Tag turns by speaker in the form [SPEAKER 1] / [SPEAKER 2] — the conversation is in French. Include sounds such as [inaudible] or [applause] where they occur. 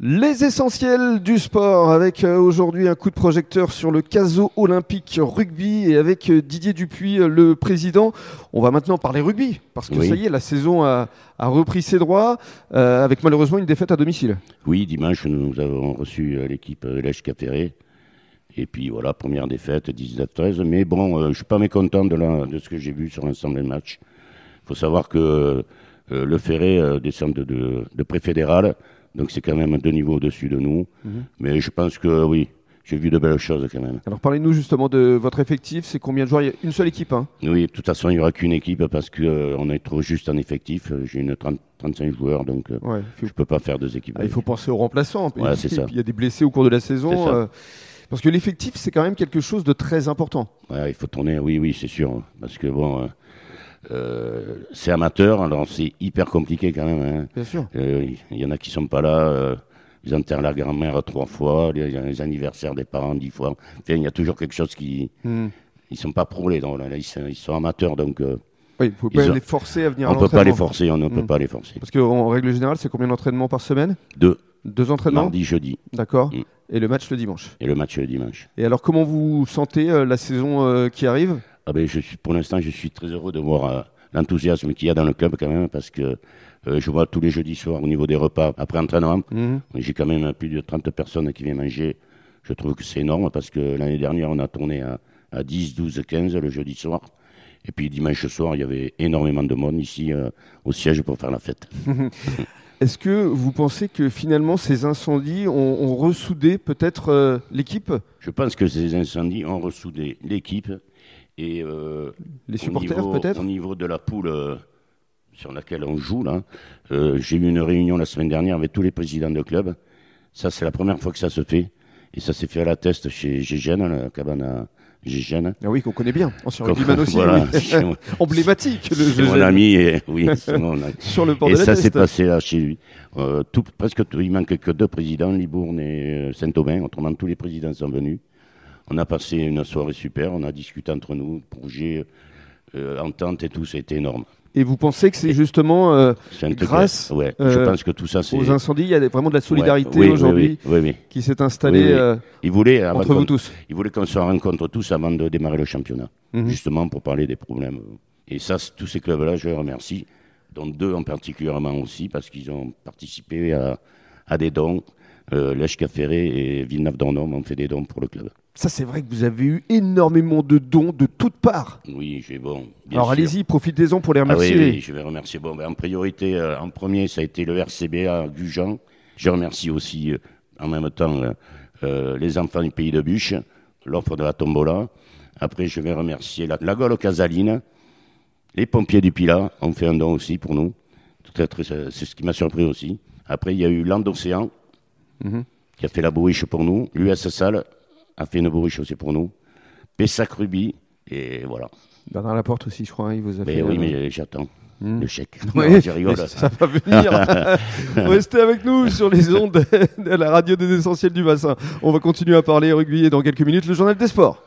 [SPEAKER 1] Les essentiels du sport avec euh, aujourd'hui un coup de projecteur sur le Caso Olympique Rugby et avec euh, Didier Dupuis, euh, le président. On va maintenant parler rugby parce que
[SPEAKER 2] Oui.
[SPEAKER 1] ça y est, la saison a, a repris ses droits euh, avec malheureusement une défaite à domicile.
[SPEAKER 2] Oui, dimanche, nous avons reçu l'équipe Lèche Capéré. Et puis voilà, première défaite, 19-13. Mais bon, euh, je suis pas mécontent de, la- de ce que j'ai vu sur l'ensemble des matchs. Il faut savoir que euh, le Ferré descend de, de, de préfédéral. Donc c'est quand même deux niveaux au-dessus de nous.
[SPEAKER 1] Mhm.
[SPEAKER 2] Mais je pense que oui, j'ai vu de belles choses quand même.
[SPEAKER 1] Alors parlez-nous justement de votre effectif. C'est combien de joueurs? Il y a une seule équipe. Hein
[SPEAKER 2] Oui, de toute façon, il n'y aura qu'une équipe parce qu'on est trop juste en effectif. Euh, J'ai une 30 35 joueurs, donc euh,
[SPEAKER 1] ouais,
[SPEAKER 2] je peux pas faire deux équipes.
[SPEAKER 1] Ah, il faut penser aux remplaçants.
[SPEAKER 2] Ouais, c'est
[SPEAKER 1] puis,
[SPEAKER 2] ça.
[SPEAKER 1] Il y a des blessés au cours de la saison. Euh, parce que l'effectif, c'est quand même quelque chose de très important.
[SPEAKER 2] Ouais, il faut tourner, oui, oui, c'est sûr. Parce que bon, euh, c'est amateur, alors c'est hyper compliqué quand même. hein.
[SPEAKER 1] Bien sûr.
[SPEAKER 2] Euh, Il y en a qui sont pas là. euh, ils enterrent la grand-mère trois fois, les, les anniversaires des parents dix fois. Enfin, il y a toujours quelque chose qui.
[SPEAKER 1] Hmm.
[SPEAKER 2] Ils sont pas pro les donc là, ils, sont, ils sont amateurs, donc
[SPEAKER 1] Oui, pas
[SPEAKER 2] Ils ont-
[SPEAKER 1] les forcer à venir à
[SPEAKER 2] on peut pas les forcer, on ne peut
[SPEAKER 1] Mm.
[SPEAKER 2] pas les forcer.
[SPEAKER 1] Parce qu'en règle générale, c'est combien d'entraînements par semaine?
[SPEAKER 2] Deux,
[SPEAKER 1] Deux entraînements?
[SPEAKER 2] Mardi, jeudi,
[SPEAKER 1] D'accord.
[SPEAKER 2] Mm.
[SPEAKER 1] Et le match le dimanche?
[SPEAKER 2] et le match le dimanche.
[SPEAKER 1] Et alors, comment vous sentez la saison qui arrive?
[SPEAKER 2] Ah ben, je suis, pour l'instant, je suis très heureux de voir euh, l'enthousiasme qu'il y a dans le club quand même, parce que euh, je vois tous les jeudis soirs au niveau des repas après entraînement.
[SPEAKER 1] Mhm.
[SPEAKER 2] J'ai quand même plus de 30 personnes qui viennent manger. Je trouve que c'est énorme parce que l'année dernière, on a tourné à, à 10, 12, 15 le jeudi soir. Et puis dimanche soir, il y avait énormément de monde ici euh, au siège pour faire la fête. [laughs]
[SPEAKER 1] Est-ce que vous pensez que finalement ces incendies ont, ont ressoudé peut-être euh, l'équipe?
[SPEAKER 2] Je pense que ces incendies ont ressoudé l'équipe et euh,
[SPEAKER 1] Les supporters peut-être
[SPEAKER 2] Au niveau de la poule euh, sur laquelle on joue, là, euh, j'ai eu une réunion la semaine dernière avec tous les présidents de club. Ça, c'est la première fois que ça se fait. Et ça s'est fait à la test chez Gégène, la cabane à Gégène.
[SPEAKER 1] Ah oui, qu'on connaît bien. Ancien rugbyman [laughs] aussi.
[SPEAKER 2] voilà,
[SPEAKER 1] oui. [laughs] Emblématique, le
[SPEAKER 2] c'est mon ami, et, oui, [laughs] c'est mon ami.
[SPEAKER 1] Sur le port
[SPEAKER 2] Et
[SPEAKER 1] de la
[SPEAKER 2] ça
[SPEAKER 1] Teste.
[SPEAKER 2] s'est passé là chez lui. Euh, tout, presque tout, il manque que deux présidents, Libourne et euh, Saint-Aubin. Autrement, tous les présidents sont venus. On a passé une soirée super, on a discuté entre nous, projet, euh, entente et tout, c'était énorme.
[SPEAKER 1] Et vous pensez que c'est justement euh, Grâce,
[SPEAKER 2] ouais,
[SPEAKER 1] euh,
[SPEAKER 2] je pense que tout ça, c'est.
[SPEAKER 1] aux incendies, il y a vraiment de la solidarité
[SPEAKER 2] Ouais, oui, oui,
[SPEAKER 1] aujourd'hui
[SPEAKER 2] Oui, oui, oui.
[SPEAKER 1] qui s'est installée euh,
[SPEAKER 2] Il voulait, avant
[SPEAKER 1] entre vous tous.
[SPEAKER 2] il voulait qu'on se rencontre tous avant de démarrer le championnat,
[SPEAKER 1] Mhm.
[SPEAKER 2] justement pour parler des problèmes. Et ça, tous ces clubs-là, je les remercie, dont deux en particulièrement aussi, parce qu'ils ont participé à, à des dons. Euh, Lèche Caféré et Villeneuve-d'Ornum ont fait des dons pour le club.
[SPEAKER 1] Ça, c'est vrai que vous avez eu énormément de dons de toutes parts.
[SPEAKER 2] Oui, j'ai bon. bien
[SPEAKER 1] Alors allez-y, profitez-en pour les
[SPEAKER 2] Ah oui,
[SPEAKER 1] remercier.
[SPEAKER 2] oui, je vais remercier. Bon, ben, en priorité, euh, en premier, ça a été le RCBA Gujan. Je remercie aussi, euh, en même temps, euh, euh, les enfants du pays de Bûche, l'offre de la tombola. Après, je vais remercier la, la Gaulle Casaline, les pompiers du Pilat ont fait un don aussi pour nous. Très, C'est ce qui m'a surpris aussi. Après, il y a eu
[SPEAKER 1] Mhm.
[SPEAKER 2] qui a fait la bourriche pour nous. L'US Salle a fait une bourriche aussi pour nous. Pessac Ruby, et voilà.
[SPEAKER 1] Bernard Laporte aussi, je crois, hein, il vous a
[SPEAKER 2] Mais
[SPEAKER 1] fait.
[SPEAKER 2] oui,
[SPEAKER 1] euh,
[SPEAKER 2] mais j'attends
[SPEAKER 1] Hmm.
[SPEAKER 2] le chèque.
[SPEAKER 1] Oui,
[SPEAKER 2] Non, je rigole.
[SPEAKER 1] ça va venir. [laughs] Restez avec nous sur les ondes de la radio des essentiels du bassin. On va continuer à parler rugby et dans quelques minutes le journal des sports.